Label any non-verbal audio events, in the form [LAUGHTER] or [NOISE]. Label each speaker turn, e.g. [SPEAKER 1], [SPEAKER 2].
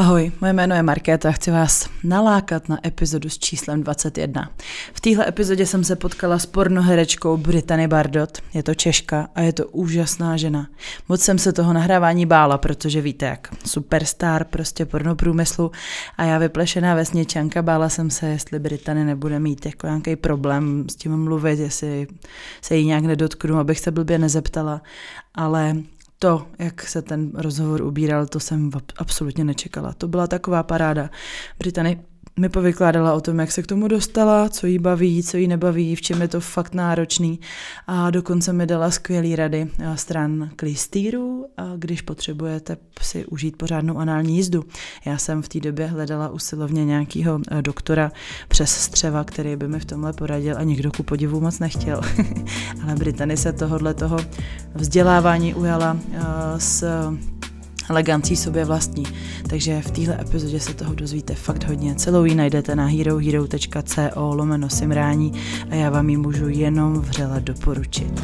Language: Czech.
[SPEAKER 1] Ahoj, moje jméno je Markéta a chci vás nalákat na epizodu s číslem 21. V téhle epizodě jsem se potkala s pornoherečkou Brittany Bardot. Je to Češka a je to úžasná žena. Moc jsem se toho nahrávání bála, protože víte jak, superstar prostě pornoprůmyslu a já vyplešená vesničanka bála jsem se, jestli Brittany nebude mít jako nějaký problém s tím mluvit, jestli se jí nějak nedotknu, abych se blbě nezeptala, ale to, jak se ten rozhovor ubíral, to jsem absolutně nečekala. To byla taková paráda. Britany mi povykládala o tom, jak se k tomu dostala, co jí baví, co jí nebaví, v čem je to fakt náročný a dokonce mi dala skvělé rady eh, stran klistýrů, když potřebujete si užít pořádnou anální jízdu. Já jsem v té době hledala usilovně nějakého eh, doktora přes střeva, který by mi v tomhle poradil a nikdo ku podivu moc nechtěl. [LAUGHS] Ale Britany se tohohle toho vzdělávání ujala eh, s elegancí sobě vlastní. Takže v téhle epizodě se toho dozvíte fakt hodně. Celou ji najdete na herohero.co lomeno simrání a já vám ji můžu jenom vřele doporučit.